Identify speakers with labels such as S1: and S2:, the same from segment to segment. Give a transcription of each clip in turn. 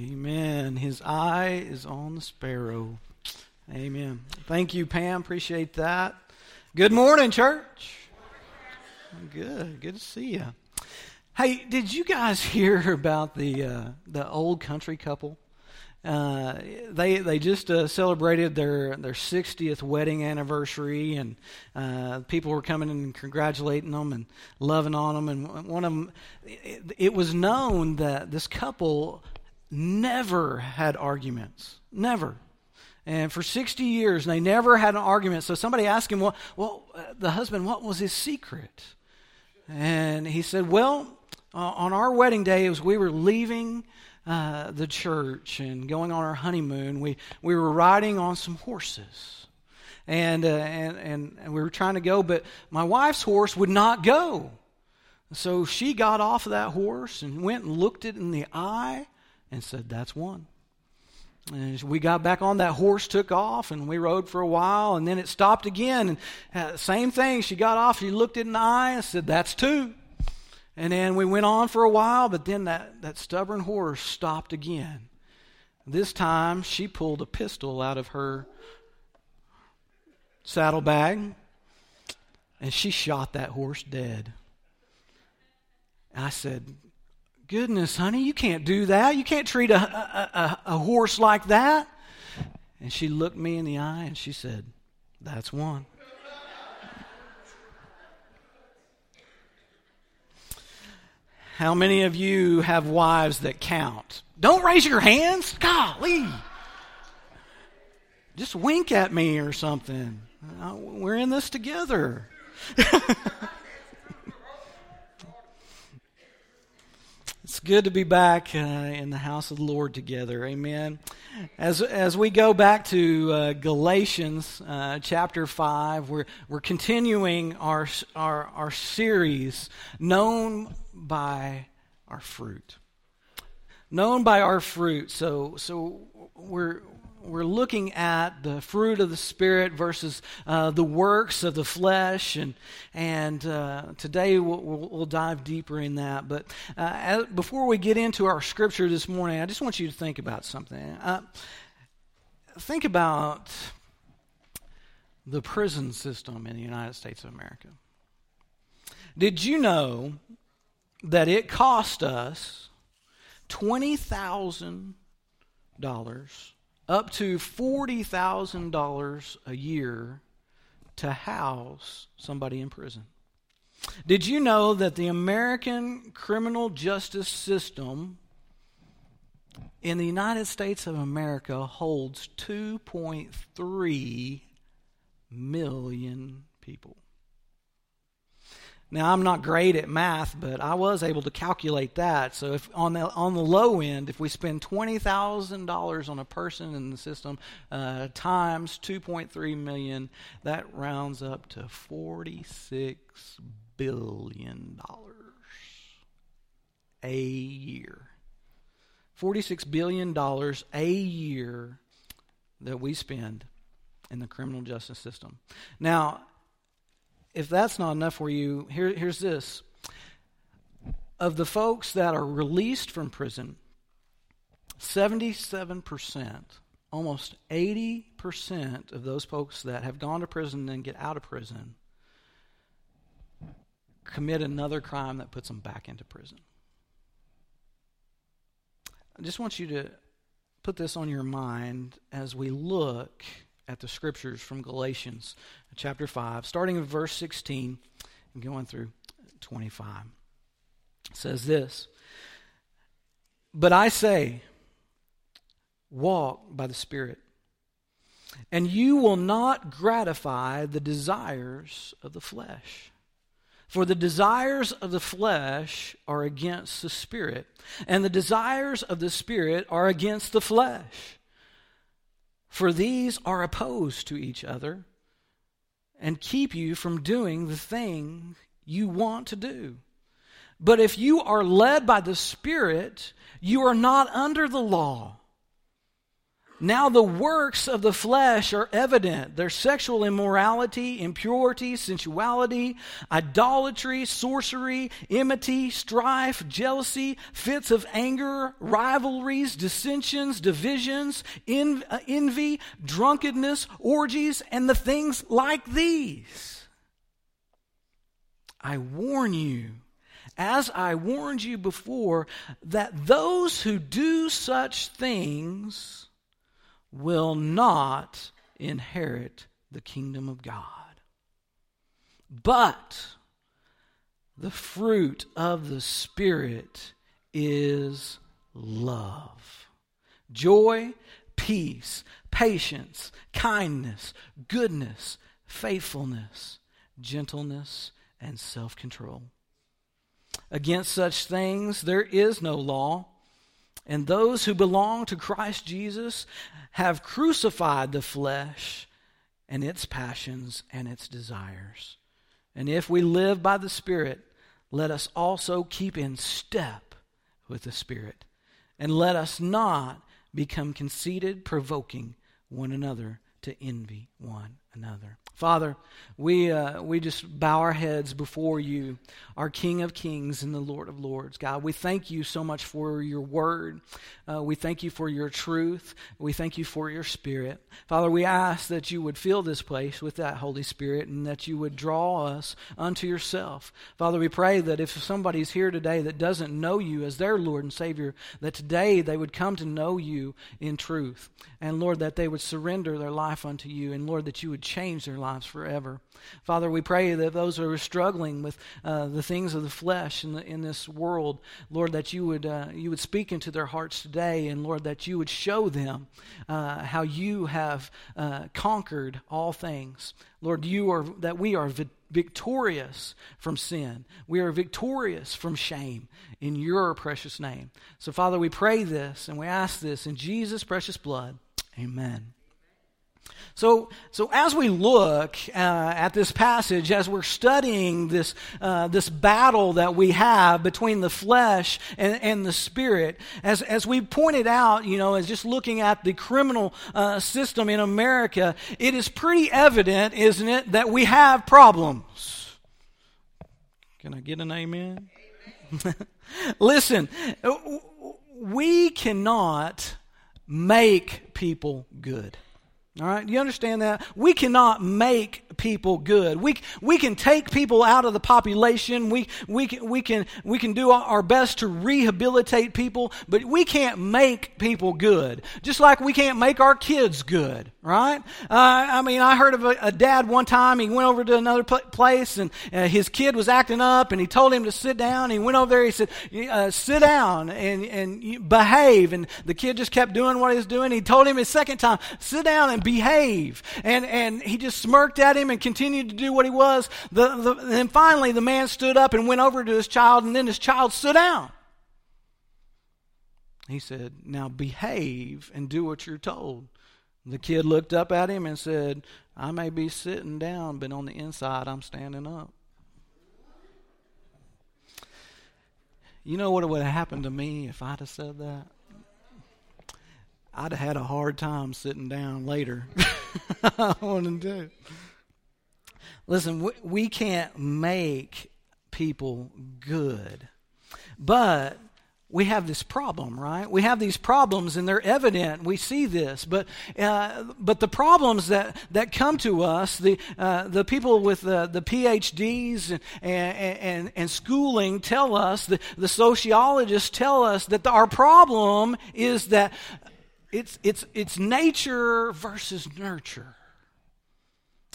S1: Amen. His eye is on the sparrow. Amen. Thank you, Pam. Appreciate that. Good morning, church. Good. Good to see you. Hey, did you guys hear about the uh, the old country couple? Uh, they they just uh, celebrated their their 60th wedding anniversary, and uh, people were coming and congratulating them and loving on them. And one of them, it, it was known that this couple never had arguments, never. And for 60 years, they never had an argument. So somebody asked him, well, well uh, the husband, what was his secret? And he said, well, uh, on our wedding day, as we were leaving uh, the church and going on our honeymoon, we, we were riding on some horses. And, uh, and, and, and we were trying to go, but my wife's horse would not go. So she got off of that horse and went and looked it in the eye and said, That's one. And we got back on that horse, took off, and we rode for a while, and then it stopped again. And uh, same thing, she got off, she looked it in the eye and said, That's two. And then we went on for a while, but then that, that stubborn horse stopped again. This time, she pulled a pistol out of her saddlebag and she shot that horse dead. I said, Goodness, honey, you can't do that. You can't treat a, a, a, a horse like that. And she looked me in the eye and she said, That's one. How many of you have wives that count? Don't raise your hands. Golly. Just wink at me or something. Uh, we're in this together. good to be back uh, in the house of the Lord together. Amen. As, as we go back to uh, Galatians uh, chapter 5, we're, we're continuing our, our, our series, Known by Our Fruit. Known by our fruit. So, so we're, we're looking at the fruit of the Spirit versus uh, the works of the flesh, and and uh, today we'll, we'll, dive deeper in that. But uh, as, before we get into our scripture this morning, I just want you to think about something. Uh, think about the prison system in the United States of America. Did you know that it cost us twenty thousand dollars? Up to $40,000 a year to house somebody in prison. Did you know that the American criminal justice system in the United States of America holds 2.3 million people? Now I'm not great at math, but I was able to calculate that. So if on the on the low end, if we spend twenty thousand dollars on a person in the system uh, times two point three million, that rounds up to forty six billion dollars a year. Forty six billion dollars a year that we spend in the criminal justice system. Now, if that's not enough for you, here, here's this. Of the folks that are released from prison, 77%, almost 80% of those folks that have gone to prison and get out of prison commit another crime that puts them back into prison. I just want you to put this on your mind as we look at the scriptures from Galatians chapter 5, starting in verse 16 and going through 25. It says this But I say, walk by the Spirit, and you will not gratify the desires of the flesh. For the desires of the flesh are against the Spirit, and the desires of the Spirit are against the flesh for these are opposed to each other and keep you from doing the thing you want to do. But if you are led by the Spirit, you are not under the law. Now the works of the flesh are evident. Their sexual immorality, impurity, sensuality, idolatry, sorcery, enmity, strife, jealousy, fits of anger, rivalries, dissensions, divisions, uh, envy, drunkenness, orgies, and the things like these. I warn you, as I warned you before, that those who do such things will not inherit the kingdom of God. But the fruit of the Spirit is love, joy, peace, patience, kindness, goodness, faithfulness, gentleness, and self control. Against such things there is no law. And those who belong to Christ Jesus have crucified the flesh and its passions and its desires. And if we live by the Spirit, let us also keep in step with the Spirit. And let us not become conceited, provoking one another to envy one another. Father, we, uh, we just bow our heads before you, our King of Kings and the Lord of Lords. God, we thank you so much for your word. Uh, we thank you for your truth. We thank you for your spirit. Father, we ask that you would fill this place with that Holy Spirit and that you would draw us unto yourself. Father, we pray that if somebody's here today that doesn't know you as their Lord and Savior, that today they would come to know you in truth. And Lord, that they would surrender their life unto you. And Lord, that you would change their lives forever. Father, we pray that those who are struggling with uh, the things of the flesh in, the, in this world, Lord, that you would, uh, you would speak into their hearts today, and Lord, that you would show them uh, how you have uh, conquered all things. Lord, you are, that we are vi- victorious from sin. We are victorious from shame in your precious name. So, Father, we pray this and we ask this in Jesus' precious blood. Amen. So, so as we look uh, at this passage, as we're studying this, uh, this battle that we have between the flesh and, and the spirit, as, as we pointed out, you know, as just looking at the criminal uh, system in America, it is pretty evident, isn't it, that we have problems. Can I get an amen? amen. Listen, we cannot make people good. All right, you understand that? We cannot make people good. We, we can take people out of the population. We, we, can, we, can, we can do our best to rehabilitate people, but we can't make people good. Just like we can't make our kids good, right? Uh, I mean, I heard of a, a, dad one time. He went over to another pl- place and uh, his kid was acting up and he told him to sit down. He went over there. He said, uh, sit down and, and behave. And the kid just kept doing what he was doing. He told him his second time, sit down and behave. And, and he just smirked at him and continued to do what he was. The, the, and finally, the man stood up and went over to his child, and then his child stood down. He said, Now behave and do what you're told. The kid looked up at him and said, I may be sitting down, but on the inside, I'm standing up. You know what would have happened to me if I'd have said that? I'd have had a hard time sitting down later. I wouldn't do. Listen, we, we can't make people good, but we have this problem, right? We have these problems, and they're evident. We see this, but uh, but the problems that, that come to us, the uh, the people with the, the PhDs and, and and and schooling tell us, the, the sociologists tell us that the, our problem is that it's, it's, it's nature versus nurture.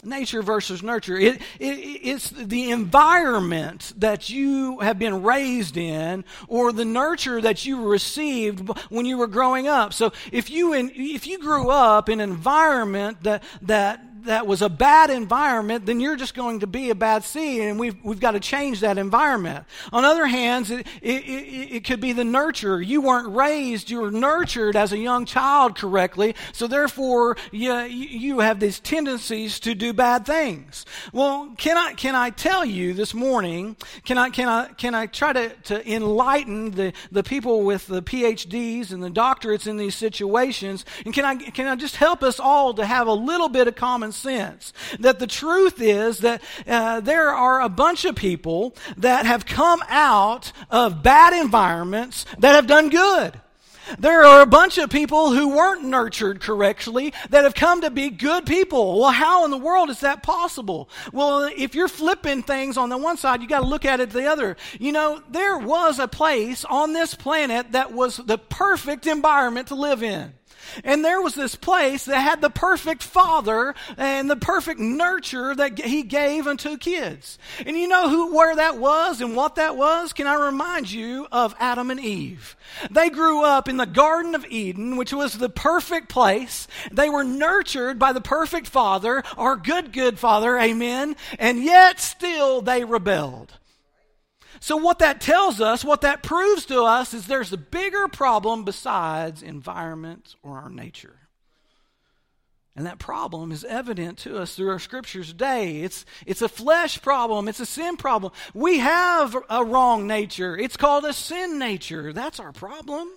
S1: Nature versus nurture. It, it, it's the environment that you have been raised in or the nurture that you received when you were growing up. So if you, in, if you grew up in an environment that, that that was a bad environment, then you're just going to be a bad seed, and we've, we've got to change that environment. On other hands, it, it, it, it could be the nurture. You weren't raised, you were nurtured as a young child correctly, so therefore you, you have these tendencies to do bad things. Well, can I, can I tell you this morning, can I, can I, can I try to, to enlighten the, the people with the PhDs and the doctorates in these situations, and can I, can I just help us all to have a little bit of common sense? That the truth is that uh, there are a bunch of people that have come out of bad environments that have done good. There are a bunch of people who weren't nurtured correctly that have come to be good people. Well, how in the world is that possible? Well, if you're flipping things on the one side, you got to look at it the other. You know, there was a place on this planet that was the perfect environment to live in. And there was this place that had the perfect father and the perfect nurture that he gave unto kids. And you know who, where that was and what that was? Can I remind you of Adam and Eve? They grew up in the Garden of Eden, which was the perfect place. They were nurtured by the perfect father, our good, good father, amen. And yet still they rebelled. So, what that tells us, what that proves to us, is there's a bigger problem besides environment or our nature. And that problem is evident to us through our scriptures today. It's, it's a flesh problem, it's a sin problem. We have a wrong nature, it's called a sin nature. That's our problem.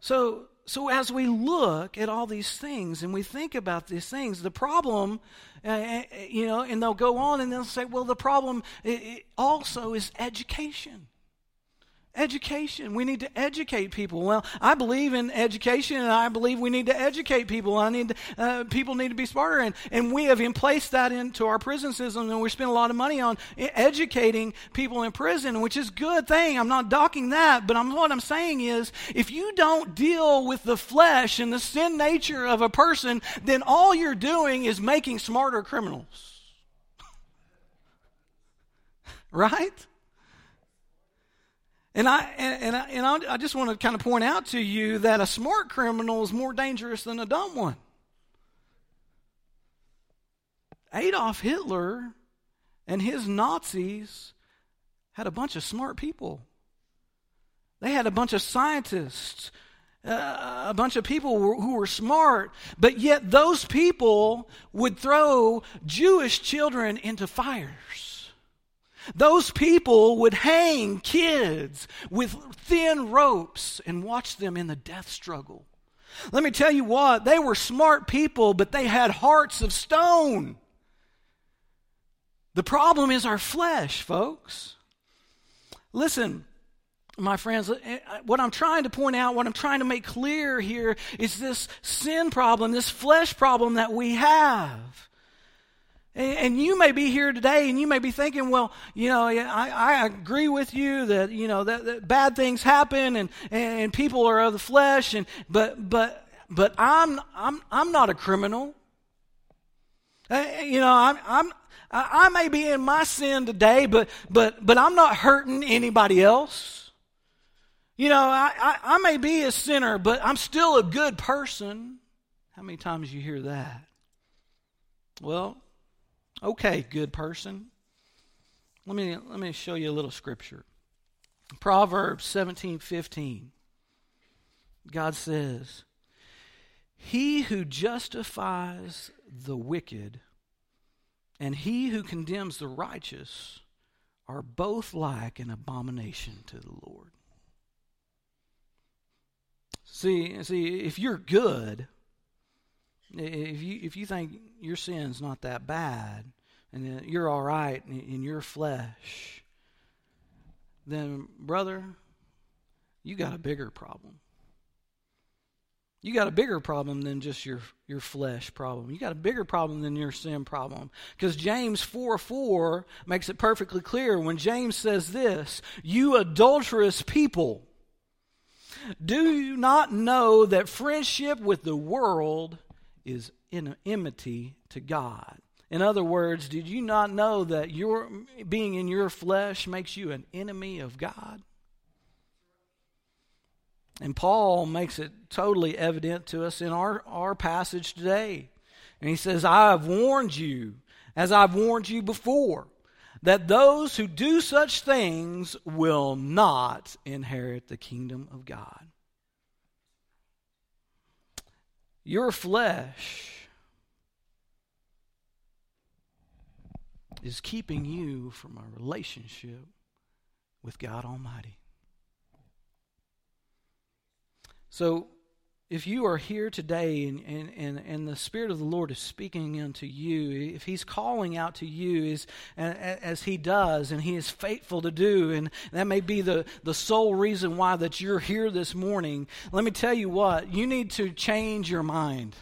S1: So, so as we look at all these things and we think about these things, the problem, uh, uh you know, and they'll go on and they'll say, well, the problem also is education. Education. We need to educate people. Well, I believe in education, and I believe we need to educate people. I need to, uh, people need to be smarter, and, and we have placed that into our prison system, and we spend a lot of money on educating people in prison, which is good thing. I'm not docking that, but I'm, what I'm saying is, if you don't deal with the flesh and the sin nature of a person, then all you're doing is making smarter criminals. right? And I and I, and I just want to kind of point out to you that a smart criminal is more dangerous than a dumb one. Adolf Hitler and his Nazis had a bunch of smart people. They had a bunch of scientists, uh, a bunch of people who were smart, but yet those people would throw Jewish children into fires. Those people would hang kids with thin ropes and watch them in the death struggle. Let me tell you what, they were smart people, but they had hearts of stone. The problem is our flesh, folks. Listen, my friends, eh, eh, what I'm trying to point out, what I'm trying to make clear here is this sin problem, this flesh problem that we have. And you may be here today and you may be thinking, well, you know, I, I agree with you that, you know, that, that, bad things happen and, and people are of the flesh and, but, but, but I'm, I'm, I'm not a criminal. Uh, you know, I'm, I'm, I may be in my sin today, but, but, but I'm not hurting anybody else. You know, I, I, I may be a sinner, but I'm still a good person. How many times you hear that? Well, Okay, good person. Let me, let me show you a little scripture. Proverbs 17 15. God says, He who justifies the wicked and he who condemns the righteous are both like an abomination to the Lord. See, see, if you're good, if you if you think your sin's not that bad and you're all right in, your flesh, then brother, you got a bigger problem. You got a bigger problem than just your, your flesh problem. You got a bigger problem than your sin problem. Because James 4 4 makes it perfectly clear when James says this You adulterous people, do you not know that friendship with the world is enmity to God. In other words, did you not know that your being in your flesh makes you an enemy of God? And Paul makes it totally evident to us in our, our passage today. And he says, I have warned you, as I've warned you before, that those who do such things will not inherit the kingdom of God. Your flesh is keeping you from a relationship with God Almighty. So, if you are here today and, and, and, and, the Spirit of the Lord is speaking unto you, if He's calling out to you as, as He does and He is faithful to do, and that may be the, the sole reason why that you're here this morning, let me tell you what, you need to change your mind.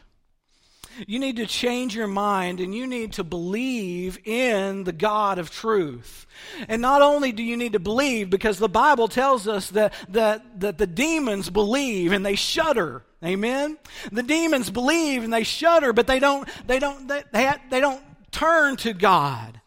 S1: You need to change your mind and you need to believe in the God of truth. And not only do you need to believe, because the Bible tells us that, that, that the demons believe and they shudder. Amen? The demons believe and they shudder, but they don't, they don't, they, they, they don't turn to God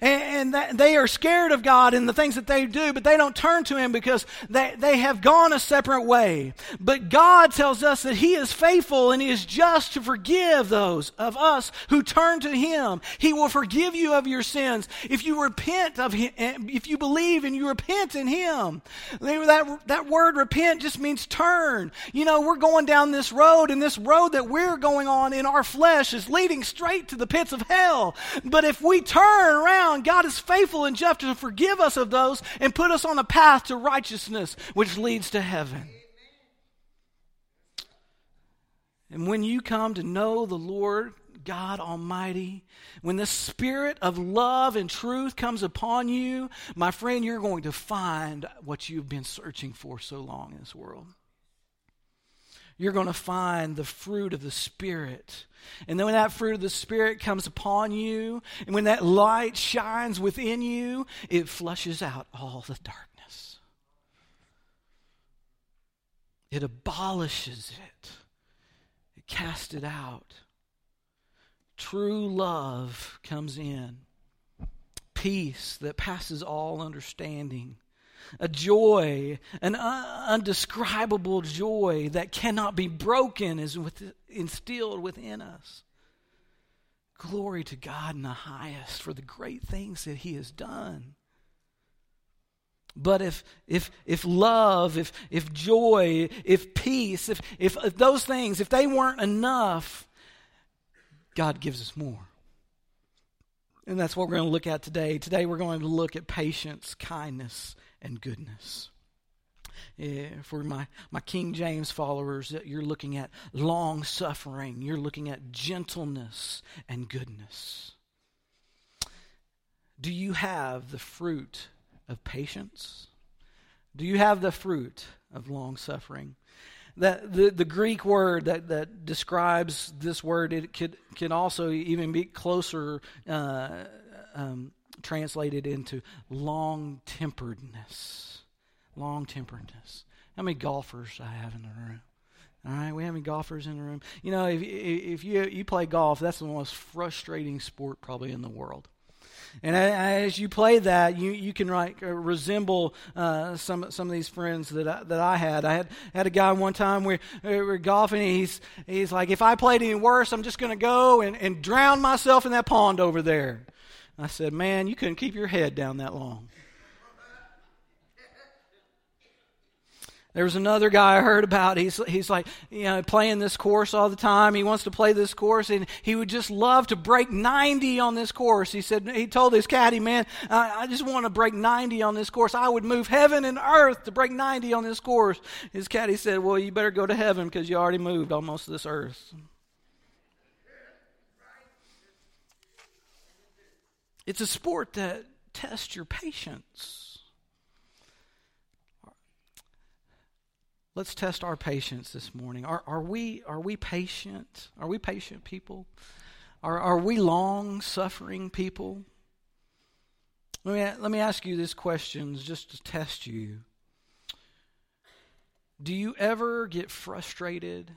S1: and, they are scared of God and the things that they do, but they don't turn to Him because they, they have gone a separate way. But God tells us that He is faithful and He is just to forgive those of us who turn to Him. He will forgive you of your sins if you repent of Him, eh, if you believe and you repent in Him. That, that word repent just means turn. You know, we're going down this road, and this road that we're going on in our flesh is leading straight to the pits of hell. But if we turn around, God is faithful and just to forgive us of those and put us on a path to righteousness, which leads to heaven. And when you come to know the Lord God Almighty, when the spirit of love and truth comes upon you, my friend, you're going to find what you've been searching for so long in this world you're going to find the fruit of the Spirit. And then when that fruit of the Spirit comes upon you, and when that light shines within you, it flushes out all the darkness. It abolishes it, it casts it out. True love comes in, peace that passes all understanding a joy, an undescribable joy that cannot be broken is with, instilled within us. Glory to God in the highest for the great things that He has done. But if, if, if love, if, if joy, if peace, if, if, if those things, if they weren't enough, God gives us more. And that's what we're going to look at today. Today we're going to look at patience, kindness, and goodness. Yeah, for my, my King James followers, you're looking at long suffering, you're looking at gentleness and goodness. Do you have the fruit of patience? Do you have the fruit of long suffering? That the, the Greek word that, that describes this word, it could can also even be closer uh, um, translated into long temperedness. Long temperedness. How many golfers I have in the room? All right, we have any golfers in the room? You know, if if you you play golf, that's the most frustrating sport probably in the world. And as you play that, you, you can like uh, resemble uh, some some of these friends that I, that I had. I had had a guy one time where we were golfing. And he's he's like, if I played any worse, I'm just going to go and, and drown myself in that pond over there. I said, Man, you couldn't keep your head down that long. There was another guy I heard about. He's, he's like, you know, playing this course all the time. He wants to play this course, and he would just love to break 90 on this course. He said, he told his caddy, man, I, I just want to break 90 on this course. I would move heaven and earth to break 90 on this course. His caddy said, well, you better go to heaven because you already moved almost this earth. It's a sport that tests your patience. Let's test our patience this morning. Are, are, we, are we patient? Are we patient people? Are, are we long suffering people? Let me, let me ask you this question just to test you. Do you ever get frustrated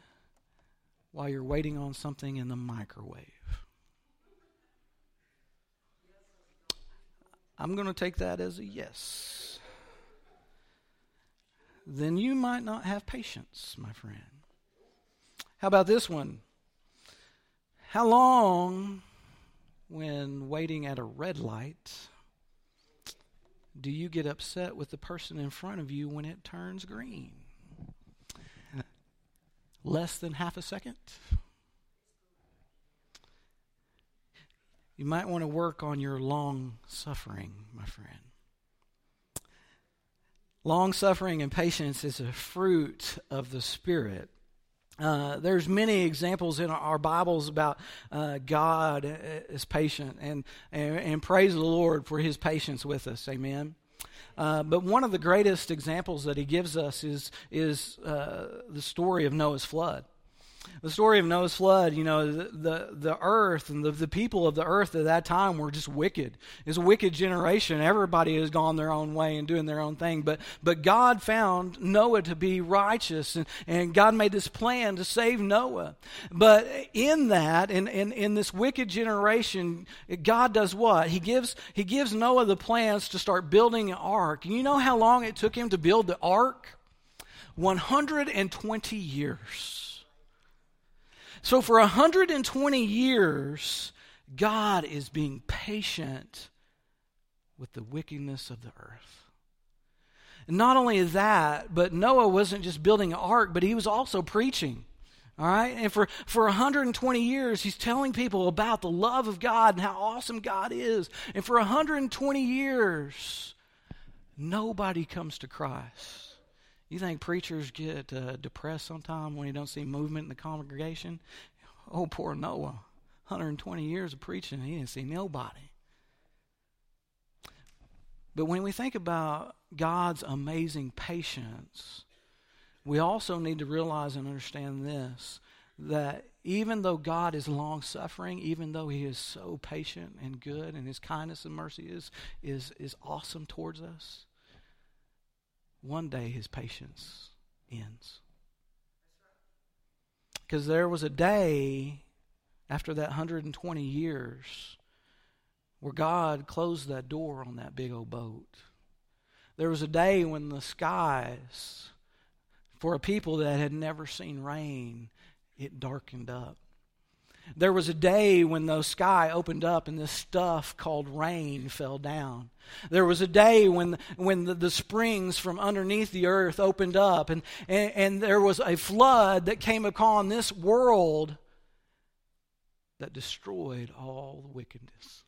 S1: while you're waiting on something in the microwave? I'm going to take that as a yes. Then you might not have patience, my friend. How about this one? How long, when waiting at a red light, do you get upset with the person in front of you when it turns green? Less than half a second? You might want to work on your long suffering, my friend. Long suffering and patience is a fruit of the Spirit. Uh, there's many examples in our Bibles about uh, God is patient, and, and, and praise the Lord for His patience with us. Amen. Uh, but one of the greatest examples that He gives us is is uh, the story of Noah's flood the story of Noah's flood, you know, the, the, the, earth and the, the people of the earth at that time were just wicked. It's a wicked generation. Everybody has gone their own way and doing their own thing. But, but God found Noah to be righteous, and, and God made this plan to save Noah. But in that, in, in, in this wicked generation, God does what? He gives, he gives Noah the plans to start building an ark. You know how long it took him to build the ark? 120 years. So for 120 years, God is being patient with the wickedness of the earth. And not only that, but Noah wasn't just building an ark, but he was also preaching. All right? And for, for 120 years, he's telling people about the love of God and how awesome God is. And for 120 years, nobody comes to Christ. You think preachers get uh, depressed sometimes when you don't see movement in the congregation? Oh, poor Noah. 120 years of preaching, he didn't see nobody. But when we think about God's amazing patience, we also need to realize and understand this that even though God is long suffering, even though He is so patient and good, and His kindness and mercy is, is, is awesome towards us, one day his patience ends. Because there was a day after that 120 years where God closed that door on that big old boat. There was a day when the skies, for a people that had never seen rain, it darkened up. There was a day when the sky opened up and this stuff called rain fell down. There was a day when, when the, the springs from underneath the earth opened up, and, and, and there was a flood that came upon this world that destroyed all the wickedness.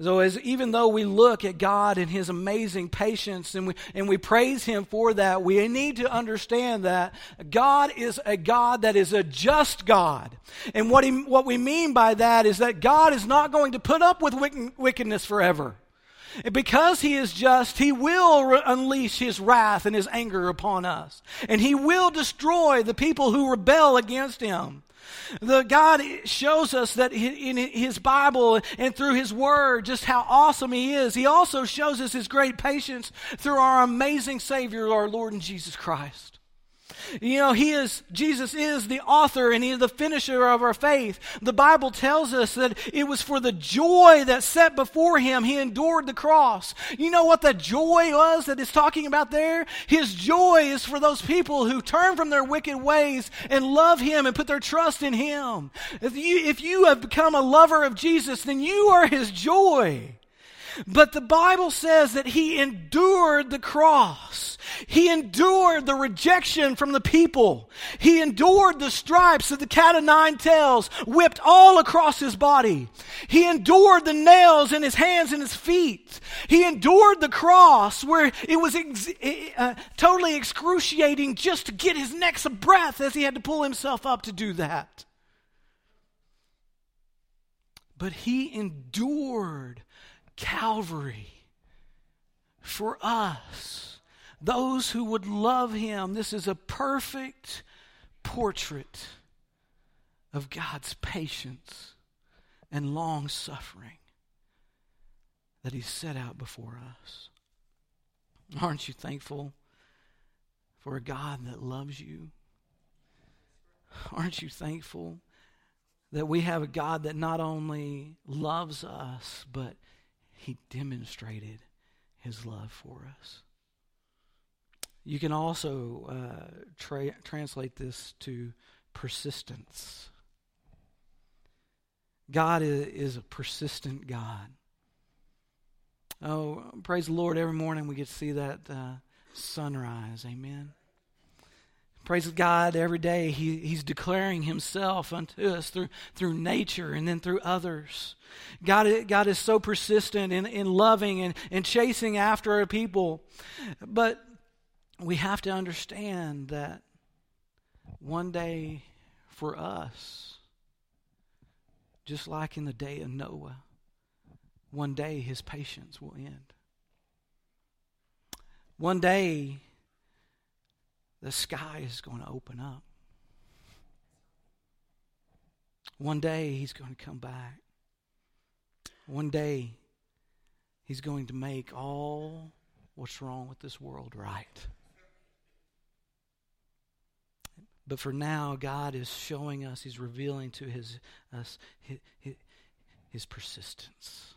S1: So, as even though we look at God and His amazing patience and we, and we praise Him for that, we need to understand that God is a God that is a just God. And what, he, what we mean by that is that God is not going to put up with wickedness forever. Because he is just, he will re- unleash his wrath and his anger upon us. And he will destroy the people who rebel against him. The God shows us that in His Bible and through His Word just how awesome He is. He also shows us His great patience through our amazing Savior, our Lord and Jesus Christ. You know, he is, Jesus is the author and he is the finisher of our faith. The Bible tells us that it was for the joy that set before him, he endured the cross. You know what the joy was that is talking about there? His joy is for those people who turn from their wicked ways and love him and put their trust in him. If you, if you have become a lover of Jesus, then you are his joy. But the Bible says that he endured the cross. He endured the rejection from the people. He endured the stripes of the cat of nine tails whipped all across his body. He endured the nails in his hands and his feet. He endured the cross where it was ex- uh, totally excruciating just to get his next breath as he had to pull himself up to do that. But he endured Calvary for us, those who would love Him. This is a perfect portrait of God's patience and long suffering that He set out before us. Aren't you thankful for a God that loves you? Aren't you thankful that we have a God that not only loves us, but he demonstrated his love for us. You can also uh, tra- translate this to persistence. God is a persistent God. Oh, praise the Lord. Every morning we get to see that uh, sunrise. Amen. Praise God every day. He, he's declaring Himself unto us through, through nature and then through others. God, God is so persistent in, in loving and, and chasing after our people. But we have to understand that one day for us, just like in the day of Noah, one day his patience will end. One day the sky is going to open up. One day he's going to come back. One day he's going to make all what's wrong with this world right. But for now, God is showing us, He's revealing to his, us his, his, his persistence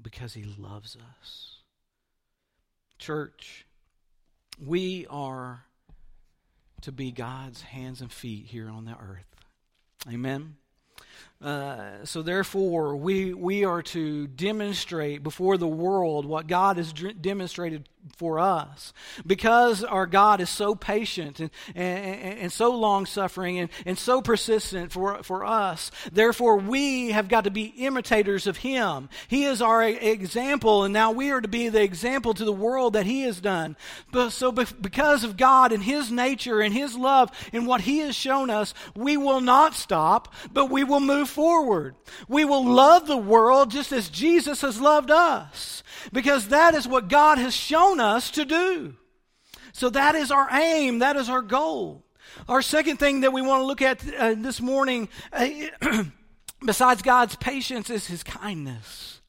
S1: because He loves us. Church, we are to be God's hands and feet here on the earth. Amen. Uh, so therefore, we we are to demonstrate before the world what God has demonstrated for us. Because our God is so patient and, and, and so long suffering and, and so persistent for, for us, therefore we have got to be imitators of Him. He is our example, and now we are to be the example to the world that He has done. But so because of God and His nature and His love and what He has shown us, we will not stop, but we will move forward. We will love the world just as Jesus has loved us because that is what God has shown us to do. So that is our aim, that is our goal. Our second thing that we want to look at uh, this morning, uh, besides God's patience, is his kindness,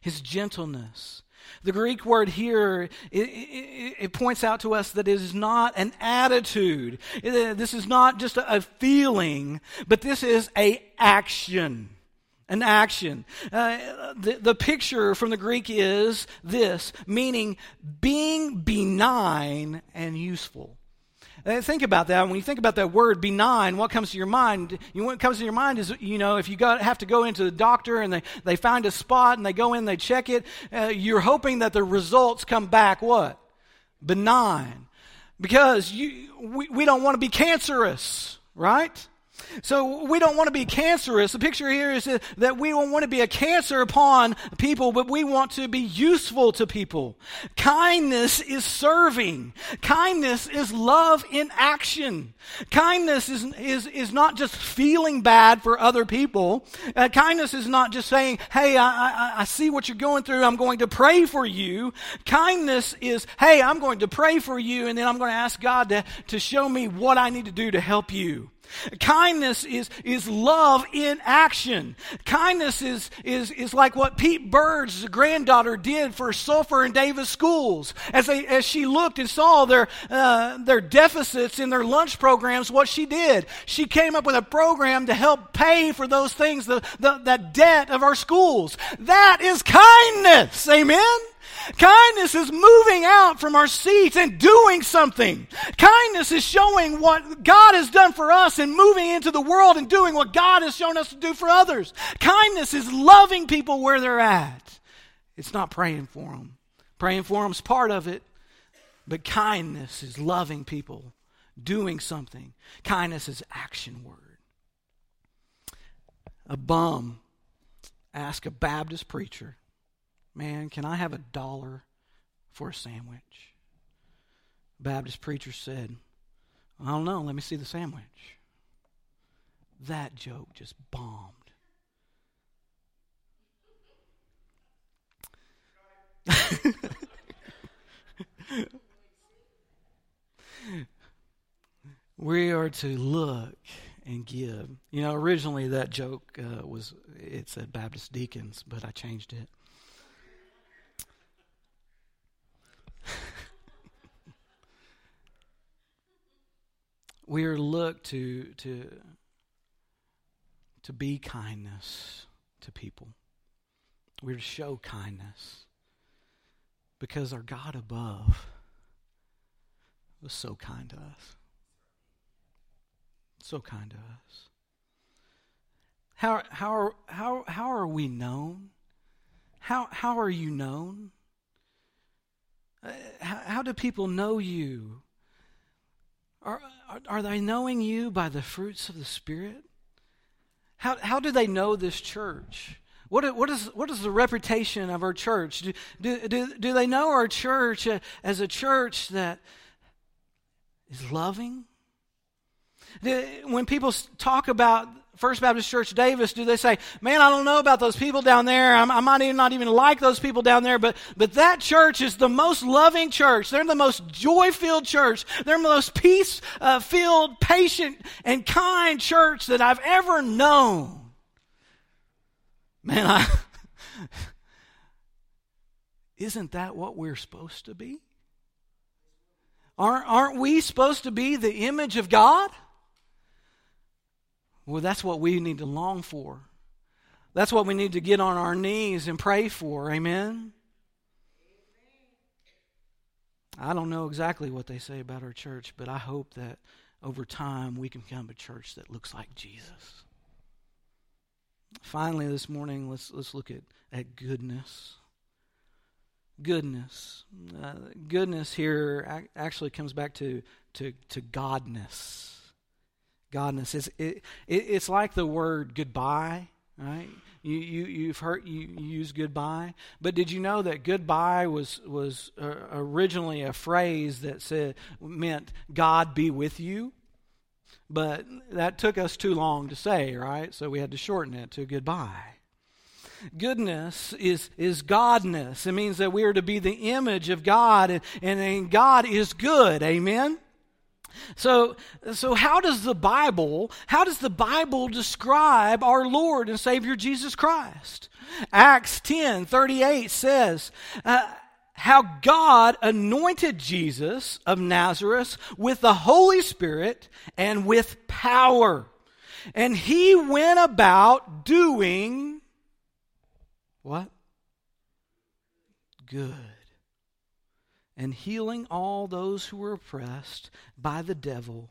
S1: his gentleness. The Greek word here, it, it, it, points out to us that it is not an attitude. this is not just a, feeling, but this is a action an action. Uh, the, the picture from the Greek is this, meaning being benign and useful. Uh, think about that. When you think about that word benign, what comes to your mind? You, what comes to your mind is, you know, if you got, have to go into the doctor and they, they find a spot and they go in, they check it, uh, you're hoping that the results come back what? Benign. Because you, we, we don't want to be cancerous, right? So we don't want to be cancerous. The picture here is that we don't want to be a cancer upon people, but we want to be useful to people. Kindness is serving. Kindness is love in action. Kindness is, is, is not just feeling bad for other people. Uh, kindness is not just saying, hey, I, I, I see what you're going through. I'm going to pray for you. Kindness is, hey, I'm going to pray for you, and then I'm going to ask God to, to show me what I need to do to help you. Kindness is, is love in action. Kindness is, is, is like what Pete Bird's granddaughter did for Sulphur and Davis schools. As, they, as she looked and saw their, uh, their deficits in their lunch programs, what she did, she came up with a program to help pay for those things, the, the, that debt of our schools. That is kindness. Amen? Kindness is moving out from our seats and doing something. Kindness is showing what God has done for us and moving into the world and doing what God has shown us to do for others. Kindness is loving people where they're at. It's not praying for them. Praying for them is part of it, but kindness is loving people, doing something. Kindness is action word. A bum asked a Baptist preacher Man, can I have a dollar for a sandwich? Baptist preacher said, I don't know, let me see the sandwich. That joke just bombed. we are to look and give. You know, originally that joke uh, was it said Baptist deacons, but I changed it. We are looked to to to be kindness to people. We're to show kindness because our God above was so kind to us. So kind to us. How, how, are, how, how are we known? How, how are you known? Uh, how, how do people know you? Are, are, are they knowing you by the fruits of the Spirit? How, how do they know this church? What, what, is, what is the reputation of our church? Do, do, do, do they know our church uh, as a church that is loving? When people talk about First Baptist Church Davis, do they say, man, I don't know about those people down there. I'm, i might even not even like those people down there, but, but that church is the most loving church. They're the most joy filled church. They're the most peace filled, patient, and kind church that I've ever known. Man, I, isn't that what we're supposed to be? Aren't, aren't we supposed to be the image of God? Well, that's what we need to long for. That's what we need to get on our knees and pray for. Amen? I don't know exactly what they say about our church, but I hope that over time we can become a church that looks like Jesus. Finally, this morning, let's, let's look at, at goodness. Goodness. Uh, goodness here actually comes back to, to, to godness. Godness. It's, it, it, it's like the word goodbye, right? You, you, you've heard you, you use goodbye, but did you know that goodbye was was uh, originally a phrase that said meant God be with you? But that took us too long to say, right? So we had to shorten it to goodbye. Goodness is, is Godness. It means that we are to be the image of God, and, and God is good. Amen? So, so how does the Bible, how does the Bible describe our Lord and Savior Jesus Christ? Acts 10 38 says, uh, how God anointed Jesus of Nazareth with the Holy Spirit and with power. And he went about doing what? Good. And healing all those who were oppressed by the devil,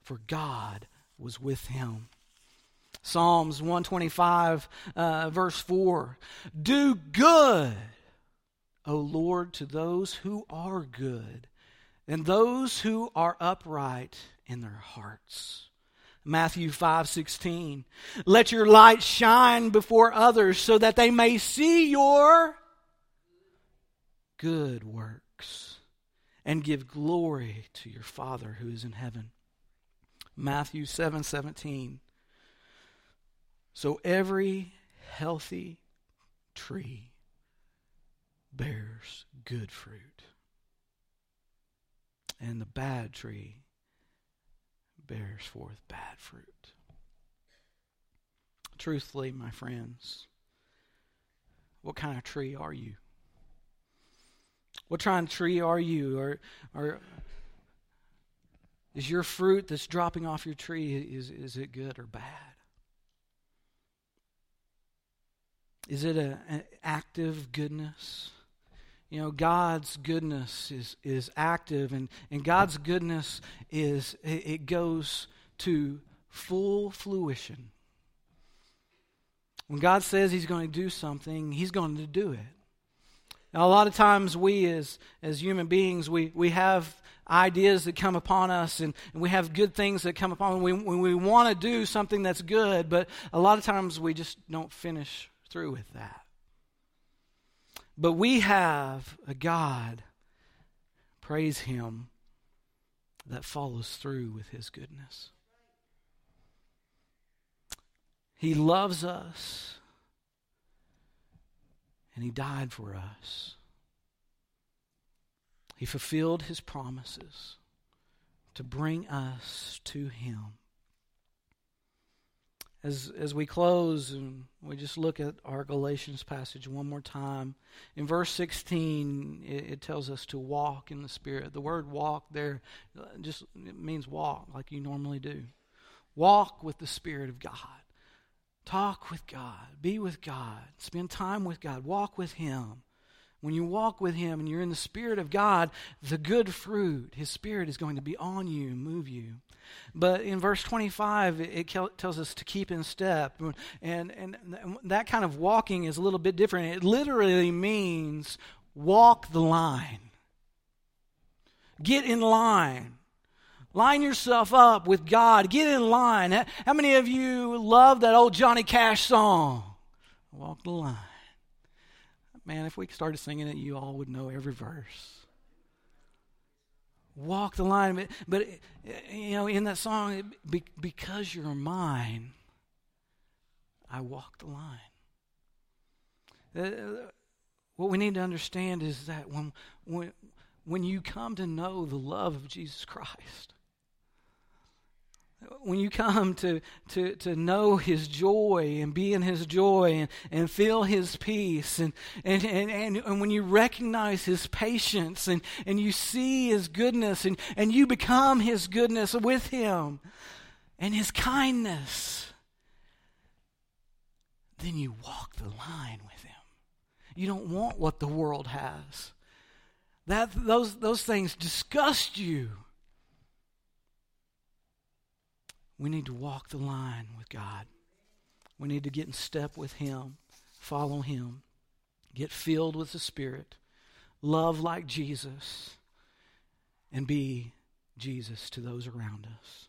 S1: for God was with him. Psalms 125, uh, verse 4 Do good O Lord, to those who are good and those who are upright in their hearts. Matthew 5:16 Let your light shine before others so that they may see your good works and give glory to your Father who is in heaven. Matthew 7:17 So every healthy tree bears good fruit. And the bad tree bears forth bad fruit. Truthfully, my friends, what kind of tree are you? What kind of tree are you? Or, or is your fruit that's dropping off your tree, is, is it good or bad? Is it a, an active goodness? you know god's goodness is is active and and god's goodness is it goes to full fruition when god says he's going to do something he's going to do it a lot of times we as as human beings we we have ideas that come upon us and, and we have good things that come upon us we, when we want to do something that's good but a lot of times we just don't finish through with that but we have a God, praise Him, that follows through with His goodness. He loves us, and He died for us. He fulfilled His promises to bring us to Him as as we close and we just look at our Galatians passage one more time, in verse 16, it, it, tells us to walk in the Spirit. The word walk there just means walk like you normally do. Walk with the Spirit of God. Talk with God. Be with God. Spend time with God. Walk with Him. when you walk with Him and you're in the Spirit of God, the good fruit, His Spirit is going to be on you move you. But in verse 25, it tells us to keep in step. And, and that kind of walking is a little bit different. It literally means walk the line, get in line. Line yourself up with God. Get in line. How many of you love that old Johnny Cash song? Walk the line. Man, if we started singing it, you all would know every verse. Walk the line. But, but you know, in that song, because you're mine, I walk the line. Uh, what we need to understand is that when, when, when you come to know the love of Jesus Christ, when you come to, to, to know his joy and be in his joy and, and feel his peace and, and, and, and, and when you recognize his patience and, and you see his goodness and, and you become his goodness with him and his kindness, then you walk the line with him. You don't want what the world has. That, those, those things disgust you. We need to walk the line with God. We need to get in step with Him, follow Him, get filled with the Spirit, love like Jesus, and be Jesus to those around us.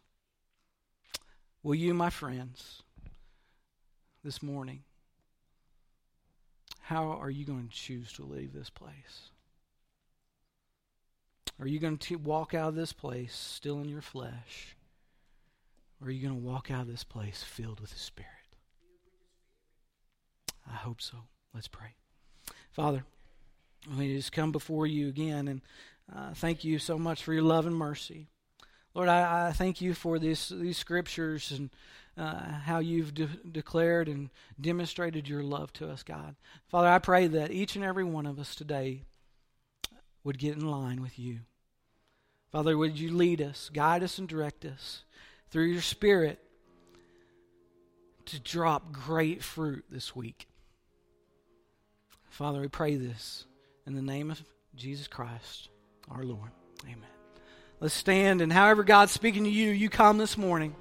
S1: Will you, my friends, this morning, how are you going to choose to leave this place? Are you going to walk out of this place still in your flesh? Or are you going to walk out of this place filled with the Spirit? I hope so. Let's pray. Father, we just come before you again and uh, thank you so much for your love and mercy. Lord, I, I thank you for this, these scriptures and uh, how you've de- declared and demonstrated your love to us, God. Father, I pray that each and every one of us today would get in line with you. Father, would you lead us, guide us, and direct us through your Spirit to drop great fruit this week. Father, we pray this in the name of Jesus Christ, our Lord. Amen. Let's stand, and however God's speaking to you, you come this morning.